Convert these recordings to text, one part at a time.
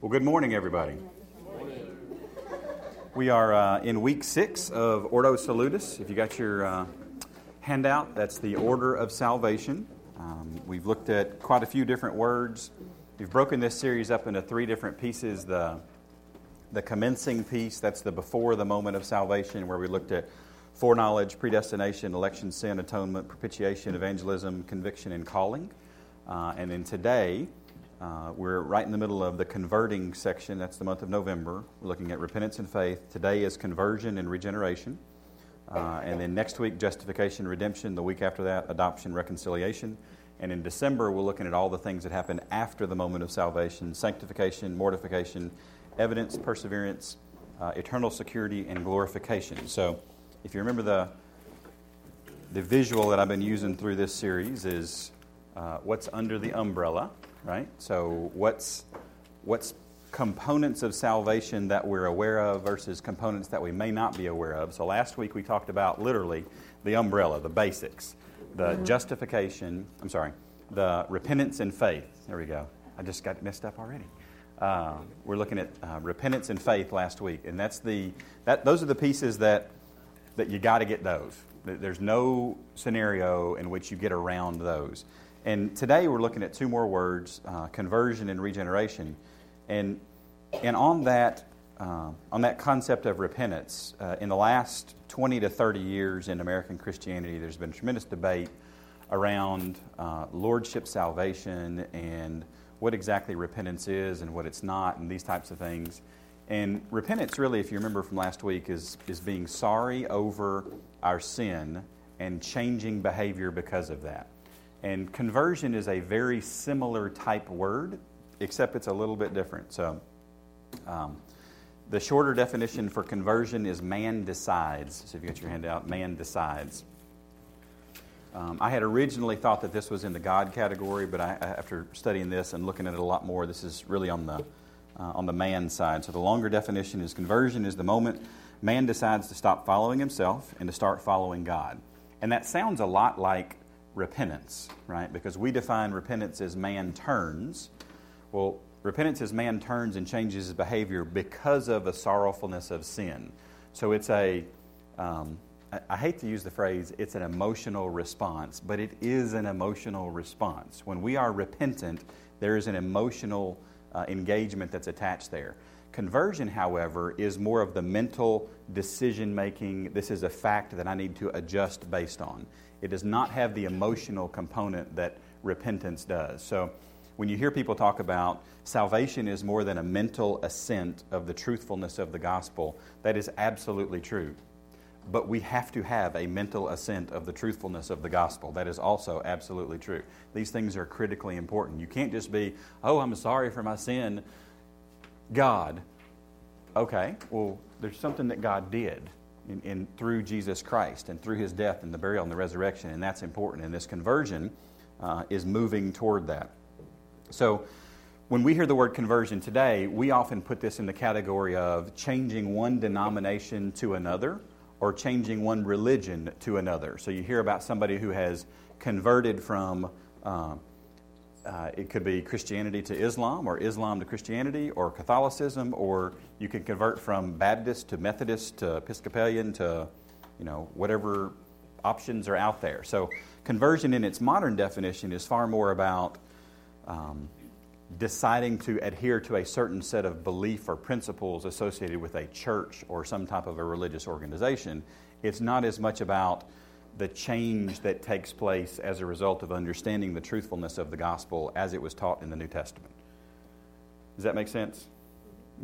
Well, good morning, everybody. We are uh, in week six of Ordo Salutis. If you got your uh, handout, that's the order of salvation. Um, we've looked at quite a few different words. We've broken this series up into three different pieces. The, the commencing piece, that's the before the moment of salvation, where we looked at foreknowledge, predestination, election, sin, atonement, propitiation, evangelism, conviction, and calling. Uh, and then today, uh, we're right in the middle of the converting section. That's the month of November. We're looking at repentance and faith. Today is conversion and regeneration. Uh, and then next week, justification, redemption. The week after that, adoption, reconciliation. And in December, we're looking at all the things that happen after the moment of salvation sanctification, mortification, evidence, perseverance, uh, eternal security, and glorification. So if you remember the, the visual that I've been using through this series, is uh, what's under the umbrella right? So, what's, what's components of salvation that we're aware of versus components that we may not be aware of? So, last week we talked about literally the umbrella, the basics, the mm-hmm. justification, I'm sorry, the repentance and faith. There we go. I just got messed up already. Uh, we're looking at uh, repentance and faith last week, and that's the that those are the pieces that that you got to get those. There's no scenario in which you get around those. And today we're looking at two more words uh, conversion and regeneration. And, and on, that, uh, on that concept of repentance, uh, in the last 20 to 30 years in American Christianity, there's been tremendous debate around uh, lordship salvation and what exactly repentance is and what it's not, and these types of things. And repentance, really, if you remember from last week, is, is being sorry over our sin and changing behavior because of that. And conversion is a very similar type word, except it's a little bit different. So, um, the shorter definition for conversion is man decides. So, if you got your hand out, man decides. Um, I had originally thought that this was in the God category, but I, after studying this and looking at it a lot more, this is really on the, uh, on the man side. So, the longer definition is conversion is the moment man decides to stop following himself and to start following God. And that sounds a lot like repentance, right? Because we define repentance as man turns. Well, repentance is man turns and changes his behavior because of a sorrowfulness of sin. So it's a, um, I, hate to use the phrase, it's an emotional response, but it is an emotional response. When we are repentant, there is an emotional uh, engagement that's attached there. Conversion, however, is more of the mental decision making. This is a fact that I need to adjust based on. It does not have the emotional component that repentance does. So when you hear people talk about salvation is more than a mental assent of the truthfulness of the gospel, that is absolutely true. But we have to have a mental assent of the truthfulness of the gospel. That is also absolutely true. These things are critically important. You can't just be, oh, I'm sorry for my sin, God. Okay, well, there's something that God did in, in, through Jesus Christ and through his death and the burial and the resurrection, and that's important. And this conversion uh, is moving toward that. So, when we hear the word conversion today, we often put this in the category of changing one denomination to another or changing one religion to another. So, you hear about somebody who has converted from uh, uh, it could be Christianity to Islam, or Islam to Christianity, or Catholicism, or you can convert from Baptist to Methodist to Episcopalian to, you know, whatever options are out there. So, conversion in its modern definition is far more about um, deciding to adhere to a certain set of belief or principles associated with a church or some type of a religious organization. It's not as much about the change that takes place as a result of understanding the truthfulness of the gospel as it was taught in the New Testament. Does that make sense?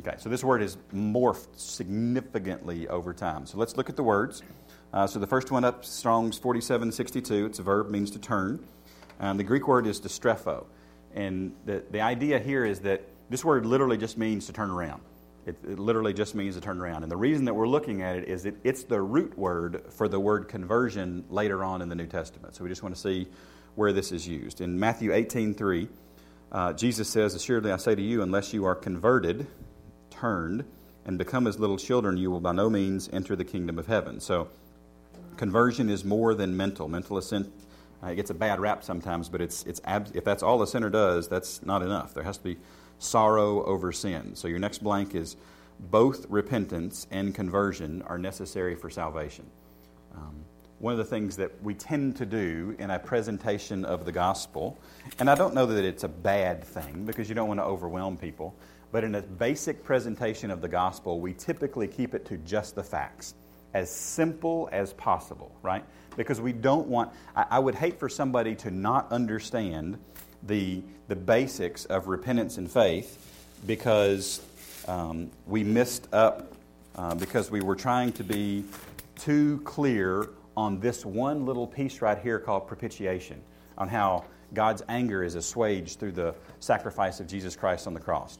Okay, so this word has morphed significantly over time. So let's look at the words. Uh, so the first one up, Strong's 4762, it's a verb, means to turn. Um, the Greek word is distrepho. And the, the idea here is that this word literally just means to turn around. It, it, literally just means to turn around. And the reason that we're looking at it is that it's the root word for the word conversion later on in the New Testament. So we just want to see where this is used. In Matthew 18 3, uh, Jesus says, Assuredly I say to you, unless you are converted, turned, and become as little children, you will by no means enter the kingdom of heaven. So conversion is more than mental. Mental assent uh, it gets a bad rap sometimes, but it's, it's ab- if that's all a sinner does, that's not enough. There has to be sorrow over sin. So your next blank is both repentance and conversion are necessary for salvation. Um, one of the things that we tend to do in a presentation of the gospel, and I don't know that it's a bad thing because you don't want to overwhelm people, but in a basic presentation of the gospel, we typically keep it to just the facts, as simple as possible, right? Because we don't want, I, I would hate for somebody to not understand the, the basics of repentance and faith because um, we missed up, uh, because we were trying to be too clear on this one little piece right here called propitiation, on how God's anger is assuaged through the sacrifice of Jesus Christ on the cross.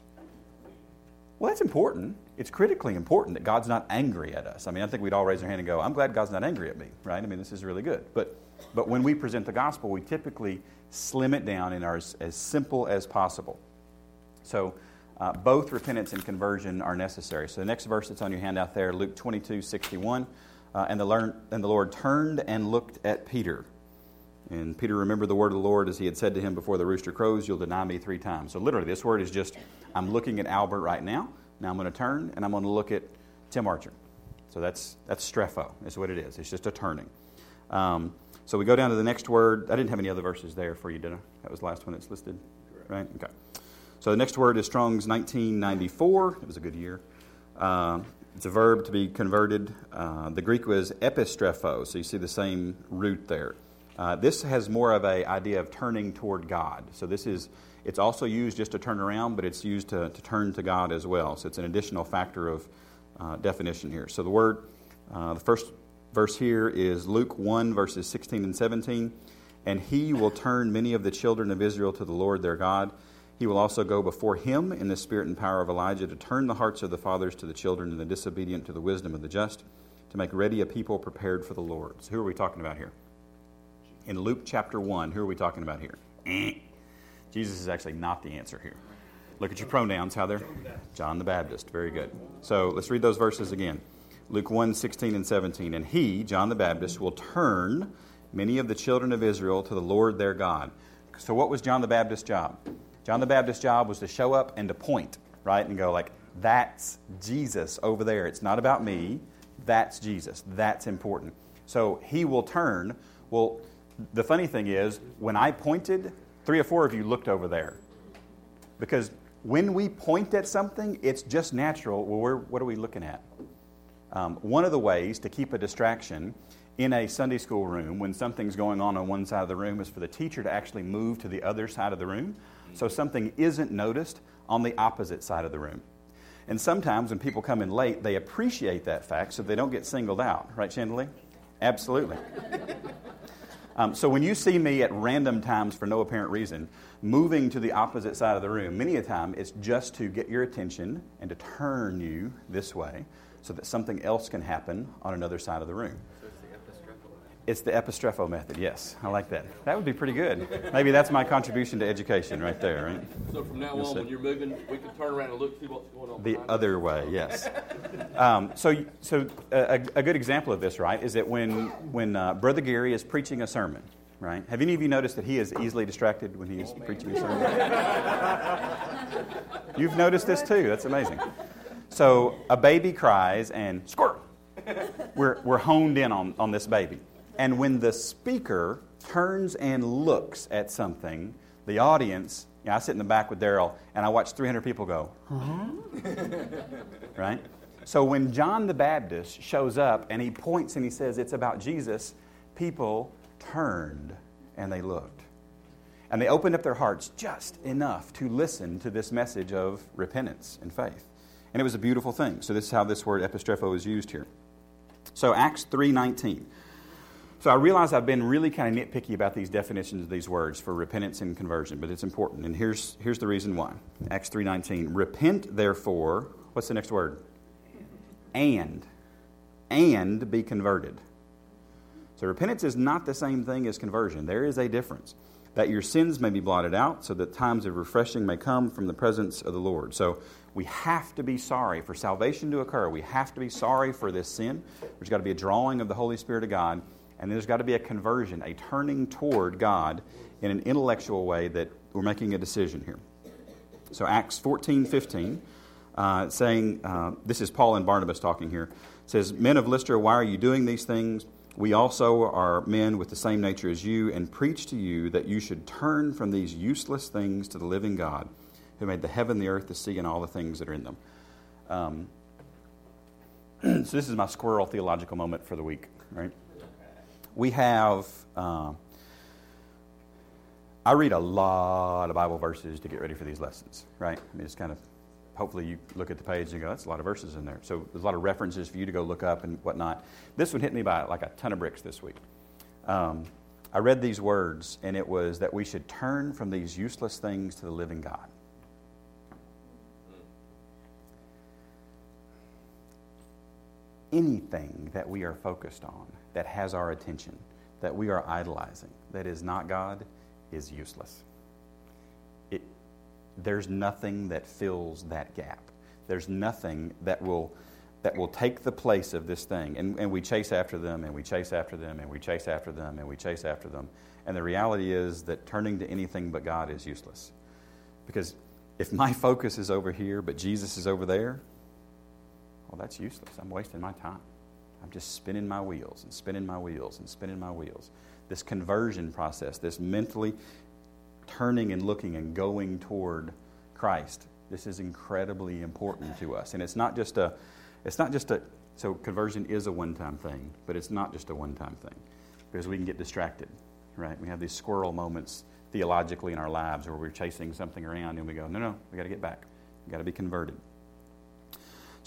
Well, that's important. It's critically important that God's not angry at us. I mean, I think we'd all raise our hand and go, I'm glad God's not angry at me, right? I mean, this is really good. But, but when we present the gospel, we typically slim it down in our, as simple as possible. So, uh, both repentance and conversion are necessary. So, the next verse that's on your handout there, Luke 22 61. Uh, and, the learn, and the Lord turned and looked at Peter. And Peter remembered the word of the Lord as he had said to him before the rooster crows, You'll deny me three times. So, literally, this word is just I'm looking at Albert right now. Now I'm going to turn and I'm going to look at Tim Archer. So that's, that's strepho, is what it is. It's just a turning. Um, so we go down to the next word. I didn't have any other verses there for you, did I? That was the last one that's listed. Correct. Right? Okay. So the next word is Strong's 1994. It was a good year. Uh, it's a verb to be converted. Uh, the Greek was epistrepho, so you see the same root there. Uh, this has more of a idea of turning toward God. So this is it's also used just to turn around, but it's used to, to turn to God as well. So it's an additional factor of uh, definition here. So the word, uh, the first verse here is Luke 1, verses 16 and 17. And he will turn many of the children of Israel to the Lord their God. He will also go before him in the spirit and power of Elijah to turn the hearts of the fathers to the children and the disobedient to the wisdom of the just, to make ready a people prepared for the Lord. So who are we talking about here? In Luke chapter 1, who are we talking about here? Jesus is actually not the answer here. Look at your pronouns, how they're John the Baptist. Very good. So let's read those verses again. Luke 1 16 and 17. And he, John the Baptist, will turn many of the children of Israel to the Lord their God. So, what was John the Baptist's job? John the Baptist's job was to show up and to point, right? And go, like, that's Jesus over there. It's not about me. That's Jesus. That's important. So, he will turn. Well, the funny thing is, when I pointed, Three or four of you looked over there. Because when we point at something, it's just natural. Well, what are we looking at? Um, one of the ways to keep a distraction in a Sunday school room when something's going on on one side of the room is for the teacher to actually move to the other side of the room so something isn't noticed on the opposite side of the room. And sometimes when people come in late, they appreciate that fact so they don't get singled out. Right, Chandelier? Absolutely. Um, so when you see me at random times for no apparent reason moving to the opposite side of the room, many a time it's just to get your attention and to turn you this way so that something else can happen on another side of the room. It's the epistrepho method, yes. I like that. That would be pretty good. Maybe that's my contribution to education right there, right? So from now on, when you're moving, we can turn around and look, see what's going on. The other way, yes. Um, so so a, a, good example of this, right, is that when, when uh, Brother Gary is preaching a sermon, right? Have any of you noticed that he is easily distracted when he is oh, preaching a sermon? You've noticed this too. That's amazing. So a baby cries and squirt. We're, we're honed in on, on this baby. And when the speaker turns and looks at something, the audience, you know, I sit in the back with Daryl and I watch 300 people go, huh? right? So when John the Baptist shows up and he points and he says it's about Jesus, people turned and they looked. And they opened up their hearts just enough to listen to this message of repentance and faith. And it was a beautiful thing. So this is how this word epistrepho is used here. So Acts 3:19. So I realize I've been really kind of nitpicky about these definitions of these words for repentance and conversion, but it's important. And here's, here's the reason why. Acts 3.19. Repent, therefore, what's the next word? And. And be converted. So repentance is not the same thing as conversion. There is a difference. That your sins may be blotted out, so that times of refreshing may come from the presence of the Lord. So we have to be sorry for salvation to occur. We have to be sorry for this sin. There's got to be a drawing of the Holy Spirit of God and there's got to be a conversion, a turning toward God in an intellectual way that we're making a decision here. So Acts 14, 15, uh, saying, uh, this is Paul and Barnabas talking here, says, Men of Lystra, why are you doing these things? We also are men with the same nature as you, and preach to you that you should turn from these useless things to the living God, who made the heaven, the earth, the sea, and all the things that are in them. Um, so this is my squirrel theological moment for the week, right? We have. Uh, I read a lot of Bible verses to get ready for these lessons, right? I mean, it's kind of, hopefully you look at the page and go, that's a lot of verses in there. So there's a lot of references for you to go look up and whatnot. This one hit me by like a ton of bricks this week. Um, I read these words, and it was that we should turn from these useless things to the living God. Anything that we are focused on, that has our attention, that we are idolizing, that is not God, is useless. It, there's nothing that fills that gap. There's nothing that will, that will take the place of this thing. And, and we chase after them, and we chase after them, and we chase after them, and we chase after them. And the reality is that turning to anything but God is useless. Because if my focus is over here, but Jesus is over there, well, that's useless. I'm wasting my time. I'm just spinning my wheels and spinning my wheels and spinning my wheels this conversion process, this mentally turning and looking and going toward Christ. This is incredibly important to us. And it's not just a, it's not just a, so conversion is a one time thing, but it's not just a one time thing because we can get distracted, right? We have these squirrel moments theologically in our lives where we're chasing something around and we go, no, no, we got to get back. We got to be converted.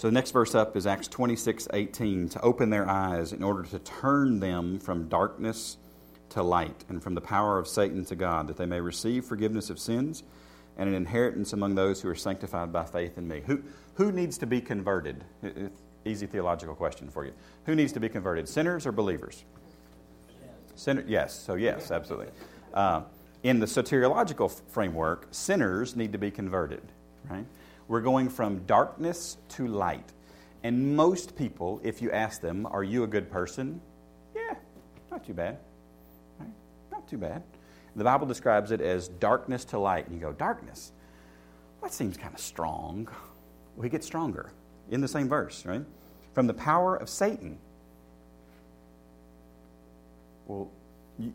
So the next verse up is Acts 26 18 to open their eyes in order to turn them from darkness to light, and from the power of Satan to God, that they may receive forgiveness of sins and an inheritance among those who are sanctified by faith in me. Who, who needs to be converted? Easy theological question for you. Who needs to be converted, sinners or believers? Sinner, yes, so yes, absolutely. Uh, in the soteriological framework, sinners need to be converted, right? We're going from darkness to light. And most people, if you ask them, Are you a good person? Yeah, not too bad Not too bad. The Bible describes it as darkness to light. And you go, darkness? Well, that seems kind of strong. We get stronger in the same verse, right? From the power of Satan. Well,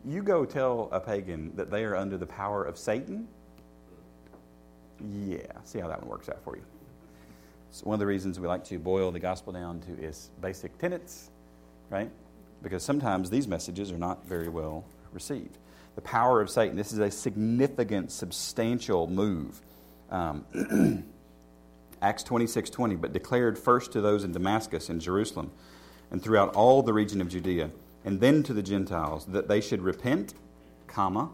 you go tell a pagan that they are under the power of Satan. Yeah, see how that one works out for you. So one of the reasons we like to boil the gospel down to its basic tenets, right? Because sometimes these messages are not very well received the power of Satan. This is a significant, substantial move. Um, Acts 26 20, but declared first to those in Damascus and Jerusalem and throughout all the region of Judea, and then to the Gentiles, that they should repent, comma,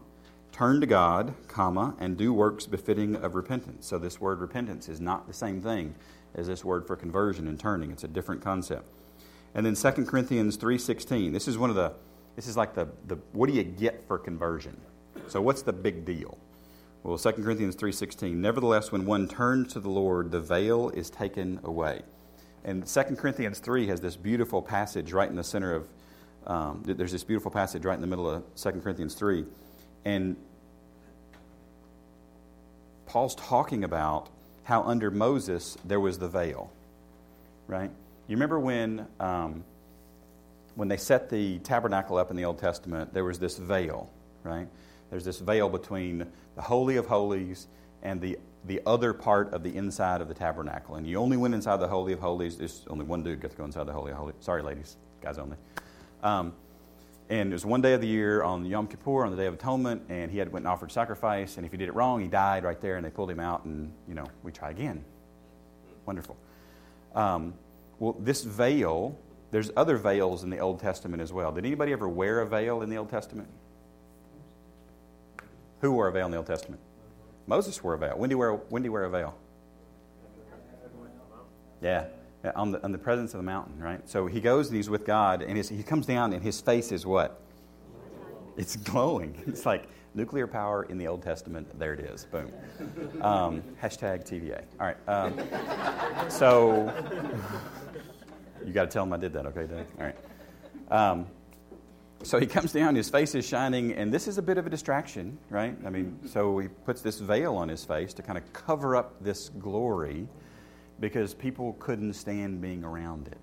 turn to God, comma, and do works befitting of repentance. So this word repentance is not the same thing as this word for conversion and turning. It's a different concept. And then 2 Corinthians 3.16. This is one of the this is like the, the what do you get for conversion? So what's the big deal? Well, 2 Corinthians 3.16, Nevertheless, when one turns to the Lord, the veil is taken away. And 2 Corinthians 3 has this beautiful passage right in the center of, um, there's this beautiful passage right in the middle of 2 Corinthians 3. And Paul's talking about how under Moses there was the veil, right? You remember when um, when they set the tabernacle up in the Old Testament, there was this veil, right? There's this veil between the Holy of Holies and the, the other part of the inside of the tabernacle. And you only went inside the Holy of Holies. There's only one dude got to go inside the Holy of Holies. Sorry, ladies, guys only. Um, and it was one day of the year on Yom Kippur, on the Day of Atonement, and he had went and offered sacrifice. And if he did it wrong, he died right there, and they pulled him out, and you know we try again. Wonderful. Um, well, this veil there's other veils in the Old Testament as well. Did anybody ever wear a veil in the Old Testament? Who wore a veil in the Old Testament? Moses wore a veil. When did he wear, when wear a veil? Yeah, on the, on the presence of the mountain, right? So he goes and he's with God, and he comes down, and his face is what? It's glowing. It's like nuclear power in the Old Testament. There it is. Boom. Um, hashtag TVA. All right. Um, so. You got to tell him I did that, okay, Dave? All right. Um, so he comes down, his face is shining, and this is a bit of a distraction, right? I mean, so he puts this veil on his face to kind of cover up this glory because people couldn't stand being around it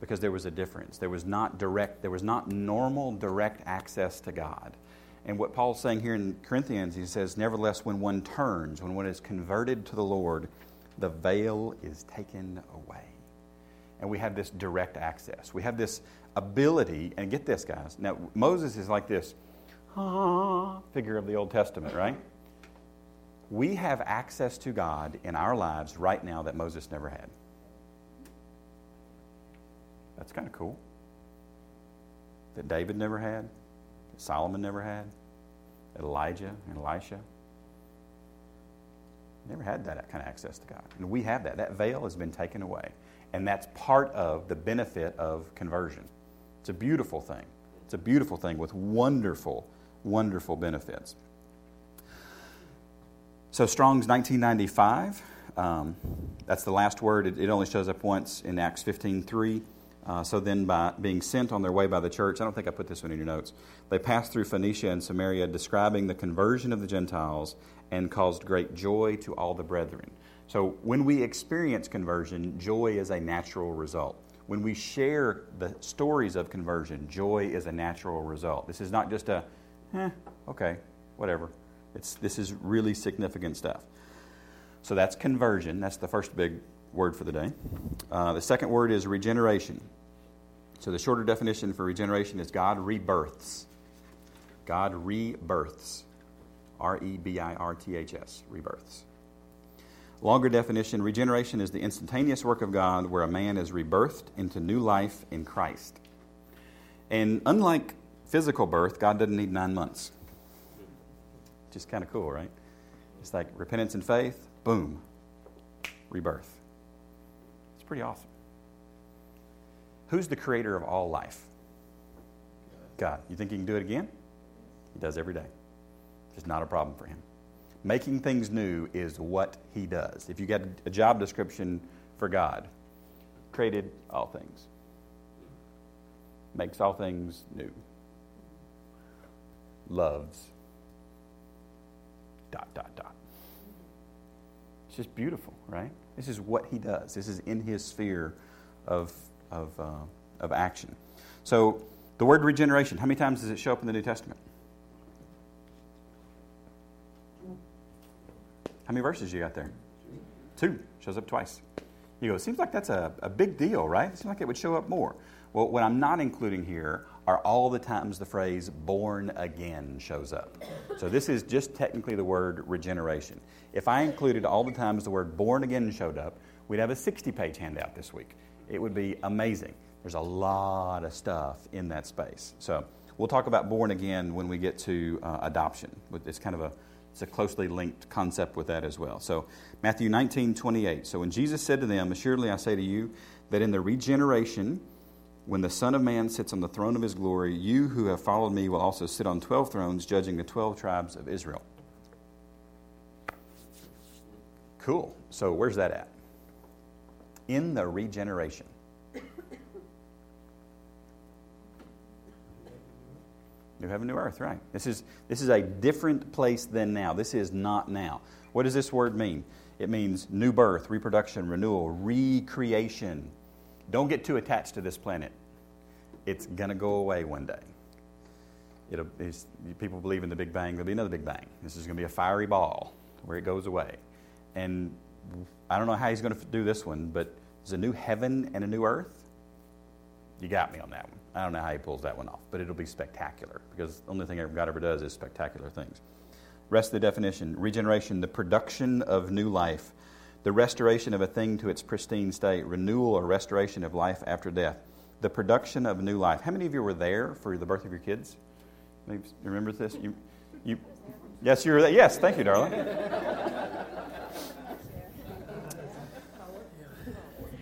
because there was a difference. There was not direct, there was not normal direct access to God. And what Paul's saying here in Corinthians, he says, Nevertheless, when one turns, when one is converted to the Lord, the veil is taken away. And we have this direct access. We have this ability, and get this, guys. Now, Moses is like this figure of the Old Testament, right? We have access to God in our lives right now that Moses never had. That's kind of cool. That David never had, that Solomon never had, that Elijah and Elisha never had that kind of access to God. And we have that. That veil has been taken away. And that's part of the benefit of conversion. It's a beautiful thing. It's a beautiful thing with wonderful, wonderful benefits. So Strong's 1995. Um, that's the last word. It, it, only shows up once in Acts 15:3. Uh, so then, by being sent on their way by the church, I don't think I put this one in your notes. They passed through Phoenicia and Samaria, describing the conversion of the Gentiles, and caused great joy to all the brethren. So when we experience conversion, joy is a natural result. When we share the stories of conversion, joy is a natural result. This is not just a, eh, okay, whatever. It's, this is really significant stuff. So that's conversion. That's the first big word for the day. Uh, the second word is regeneration. So the shorter definition for regeneration is God rebirths. God rebirths. R E B I R T H S, rebirths. Longer definition regeneration is the instantaneous work of God where a man is rebirthed into new life in Christ. And unlike physical birth, God doesn't need nine months. Just kind of cool, right? It's like repentance and faith, boom, rebirth. It's pretty awesome. Who's the creator of all life? God. You think he can do it again? He does every day. It's not a problem for him. Making things new is what he does. If you get a job description for God, created all things, makes all things new, loves, dot, dot, dot. It's just beautiful, right? This is what he does. This is in his sphere of, of, uh, of action. So, the word regeneration, how many times does it show up in the New Testament? How many verses you got there? Two. Shows up twice. You go, it seems like that's a, a big deal, right? It seems like it would show up more. Well, what I'm not including here are all the times the phrase born again shows up. So this is just technically the word regeneration. If I included all the times the word born again showed up, we'd have a 60 page handout this week. It would be amazing. There's a lot of stuff in that space. So we'll talk about born again when we get to uh, adoption. It's kind of a it's a closely linked concept with that as well. So, Matthew 19, 28. So, when Jesus said to them, Assuredly I say to you, that in the regeneration, when the Son of Man sits on the throne of his glory, you who have followed me will also sit on 12 thrones, judging the 12 tribes of Israel. Cool. So, where's that at? In the regeneration. New heaven, new earth, right. This is, this is a different place than now. This is not now. What does this word mean? It means new birth, reproduction, renewal, recreation. Don't get too attached to this planet. It's going to go away one day. It'll, people believe in the Big Bang. There'll be another Big Bang. This is going to be a fiery ball where it goes away. And I don't know how he's going to do this one, but there's a new heaven and a new earth. You got me on that one. I don't know how he pulls that one off, but it'll be spectacular because the only thing God ever does is spectacular things. Rest of the definition regeneration, the production of new life, the restoration of a thing to its pristine state, renewal or restoration of life after death, the production of new life. How many of you were there for the birth of your kids? Maybe remember this? You, you, yes, you were there. Yes, thank you, darling.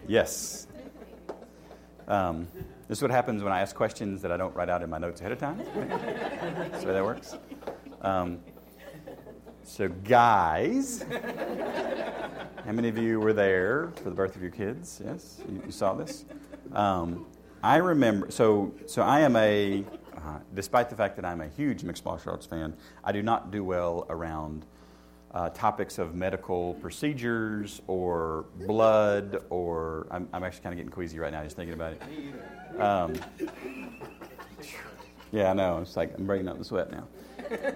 Yes. Um, this is what happens when I ask questions that I don't write out in my notes ahead of time. That's the way that works. Um, so, guys, how many of you were there for the birth of your kids? Yes, you, you saw this. Um, I remember. So, so I am a uh, despite the fact that I'm a huge mixed martial arts fan, I do not do well around uh, topics of medical procedures or blood, or I'm, I'm actually kind of getting queasy right now just thinking about it. Um, yeah, I know. It's like I'm breaking out the sweat now.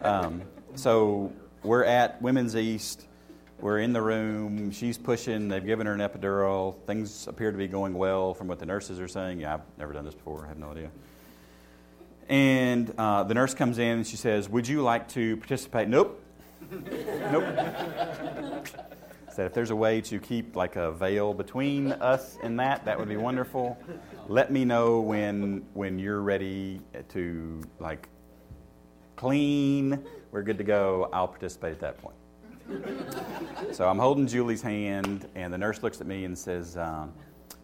Um, so we're at Women's East. We're in the room. She's pushing. They've given her an epidural. Things appear to be going well from what the nurses are saying. Yeah, I've never done this before. I have no idea. And uh, the nurse comes in and she says, Would you like to participate? Nope. nope. Said if there's a way to keep like a veil between us and that, that would be wonderful. Let me know when when you're ready to like clean. We're good to go. I'll participate at that point. So I'm holding Julie's hand, and the nurse looks at me and says, um,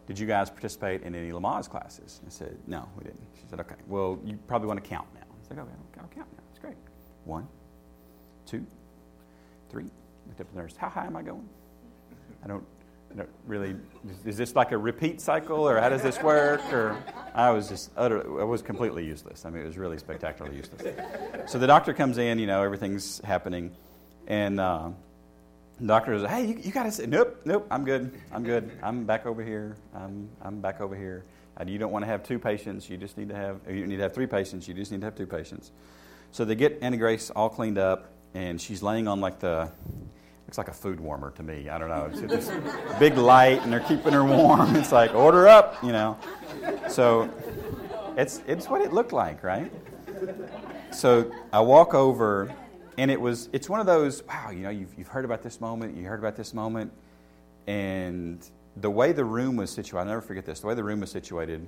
Did you guys participate in any Lamaze classes? I said, No, we didn't. She said, Okay, well, you probably want to count now. I said, Okay, I'll count now. It's great. One, two, three. Looked up at the nurse, How high am I going? I don't, I don't really, is this like a repeat cycle, or how does this work? Or I was just utterly, I was completely useless. I mean, it was really spectacularly useless. So the doctor comes in, you know, everything's happening. And uh, the doctor says, "Hey, you, you got to say nope, nope. I'm good. I'm good. I'm back over here. I'm I'm back over here. And you don't want to have two patients. You just need to have. You need to have three patients. You just need to have two patients." So they get Anna Grace all cleaned up, and she's laying on like the looks like a food warmer to me. I don't know. It's this big light, and they're keeping her warm. It's like order up, you know. So it's it's what it looked like, right? So I walk over and it was it's one of those wow you know you've, you've heard about this moment you heard about this moment. And the way the room was situated i'll never forget this the way the room was situated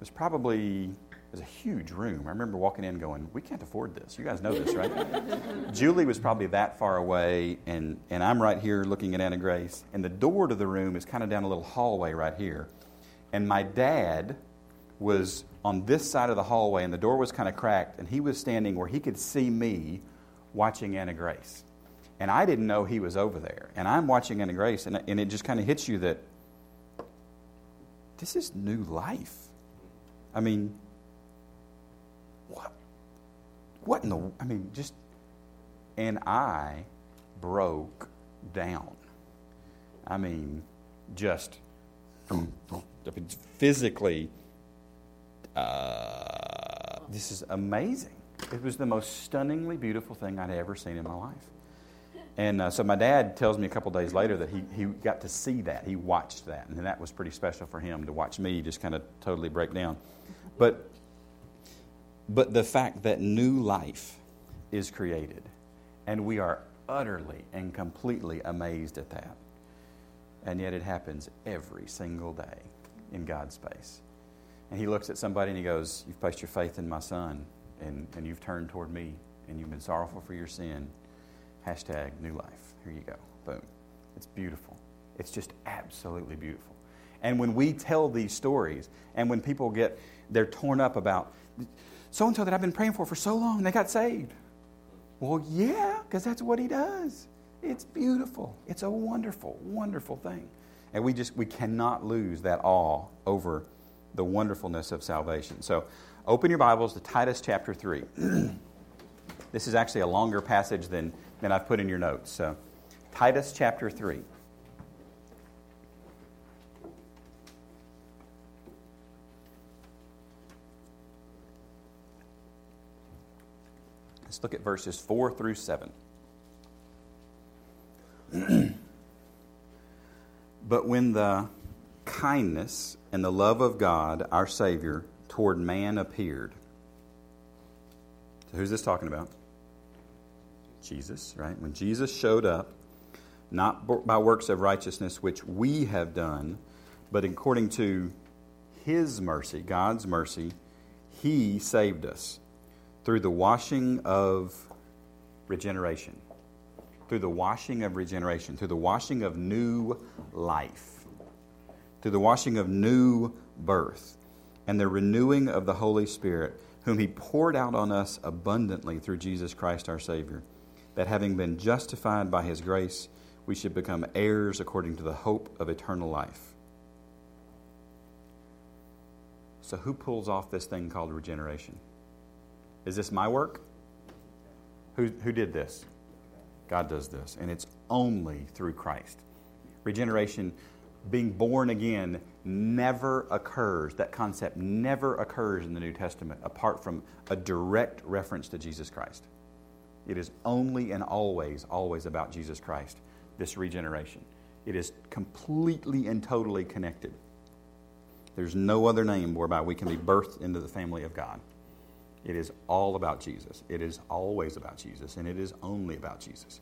was probably it was a huge room. I remember walking in going we can't afford this. You guys know this right? Julie was probably that far away and, and i'm right here looking at anna grace. And the door to the room is kind of down a little hallway right here. And my dad was on this side of the hallway and the door was kind of cracked and he was standing where he could see me watching Anna Grace. And I didn't know he was over there. And I'm watching Anna Grace, and, and it just kind of hits you that this is new life. I mean, what? What in the. I mean, just. And I broke down. I mean, just physically. Uh, this is amazing. It was the most stunningly beautiful thing I'd ever seen in my life. And uh, so my dad tells me a couple days later that he, he got to see that. He watched that. And that was pretty special for him to watch me just kind of totally break down. But, but the fact that new life is created, and we are utterly and completely amazed at that. And yet it happens every single day in God's space. And he looks at somebody and he goes, You've placed your faith in my son and, and you've turned toward me and you've been sorrowful for your sin, hashtag new life. Here you go. Boom. It's beautiful. It's just absolutely beautiful. And when we tell these stories, and when people get, they're torn up about so and so that I've been praying for for so long, they got saved. Well, yeah, because that's what he does. It's beautiful. It's a wonderful, wonderful thing. And we just, we cannot lose that awe over the wonderfulness of salvation. So Open your Bibles to Titus chapter 3. this is actually a longer passage than, than I've put in your notes. So, Titus chapter 3. Let's look at verses 4 through 7. but when the kindness and the love of God, our Savior, toward man appeared. So who's this talking about? Jesus, right? When Jesus showed up, not by works of righteousness which we have done, but according to his mercy, God's mercy, he saved us through the washing of regeneration. Through the washing of regeneration, through the washing of new life, through the washing of new birth and the renewing of the Holy Spirit, whom He poured out on us abundantly through Jesus Christ our Savior, that having been justified by His grace, we should become heirs according to the hope of eternal life. So, who pulls off this thing called regeneration? Is this my work? Who, who did this? God does this, and it's only through Christ. Regeneration, being born again, never occurs. That concept never occurs in the New Testament apart from a direct reference to Jesus Christ. It is only and always, always about Jesus Christ, this regeneration. It is completely and totally connected. There's no other name whereby we can be birthed into the family of God. It is all about Jesus. It is always about Jesus, and it is only about Jesus.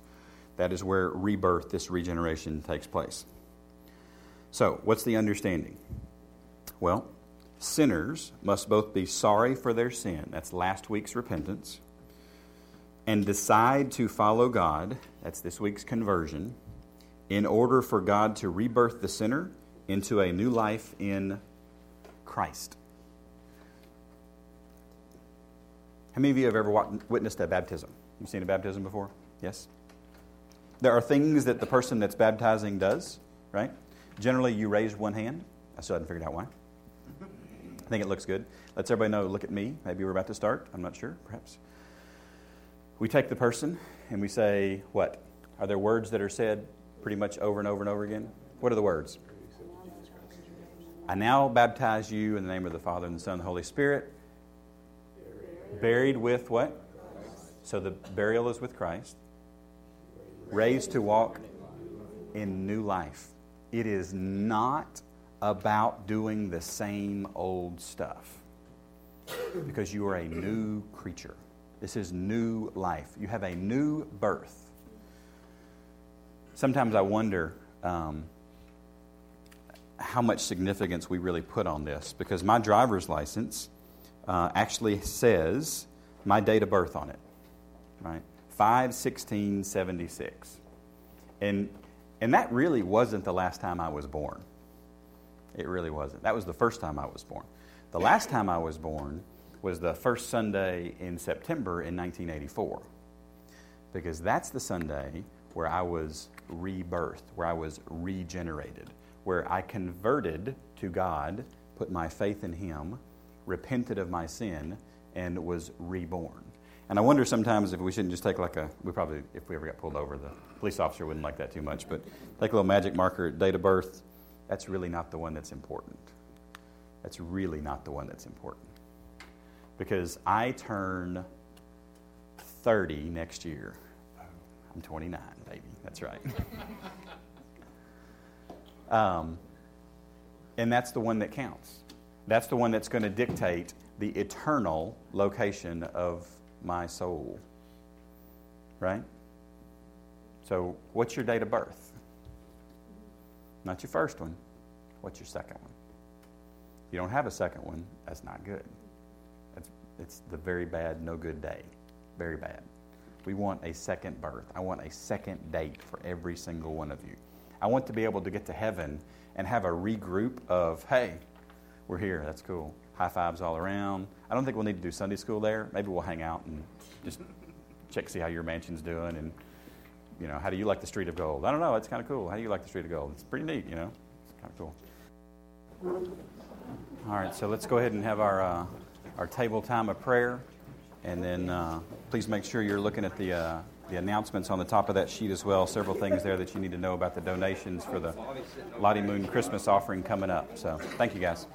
That is where rebirth, this regeneration, takes place. So, what's the understanding? Well, sinners must both be sorry for their sin, that's last week's repentance, and decide to follow God, that's this week's conversion, in order for God to rebirth the sinner into a new life in Christ. How many of you have ever witnessed a baptism? You've seen a baptism before? Yes? There are things that the person that's baptizing does, right? Generally, you raise one hand. I still haven't figured out why. I think it looks good. Lets everybody know, look at me. Maybe we're about to start. I'm not sure, perhaps. We take the person and we say, what? Are there words that are said pretty much over and over and over again? What are the words? I now baptize you in the name of the Father and the Son and the Holy Spirit. Buried with what? So the burial is with Christ. Raised to walk in new life. It is not about doing the same old stuff because you are a new creature. This is new life. You have a new birth. Sometimes I wonder um, how much significance we really put on this because my driver's license uh, actually says my date of birth on it, right? 51676. And, and that really wasn't the last time I was born. It really wasn't. That was the first time I was born. The last time I was born was the first Sunday in September in 1984, because that's the Sunday where I was rebirthed, where I was regenerated where I converted to God, put my faith in Him, repented of my sin, and was reborn. And I wonder sometimes if we shouldn't just take like a, we probably, if we ever got pulled over, the police officer wouldn't like that too much, but take a little magic marker, date of birth. That's really not the one that's important. That's really not the one that's important. Because I turn 30 next year. I'm 29, baby. That's right. Um, and that's the one that counts. That's the one that's going to dictate the eternal location of my soul. Right? So, what's your date of birth? Not your first one. What's your second one? If you don't have a second one, that's not good. It's, it's the very bad, no good day. Very bad. We want a second birth. I want a second date for every single one of you. I want to be able to get to heaven and have a regroup of, hey, we're here. That's cool. High fives all around. I don't think we'll need to do Sunday school there. Maybe we'll hang out and just check, see how your mansion's doing, and you know, how do you like the Street of Gold? I don't know. It's kind of cool. How do you like the Street of Gold? It's pretty neat. You know, it's kind of cool. All right, so let's go ahead and have our uh, our table time of prayer, and then uh, please make sure you're looking at the. Uh, the announcements on the top of that sheet as well. Several things there that you need to know about the donations for the Lottie Moon Christmas offering coming up. So, thank you guys.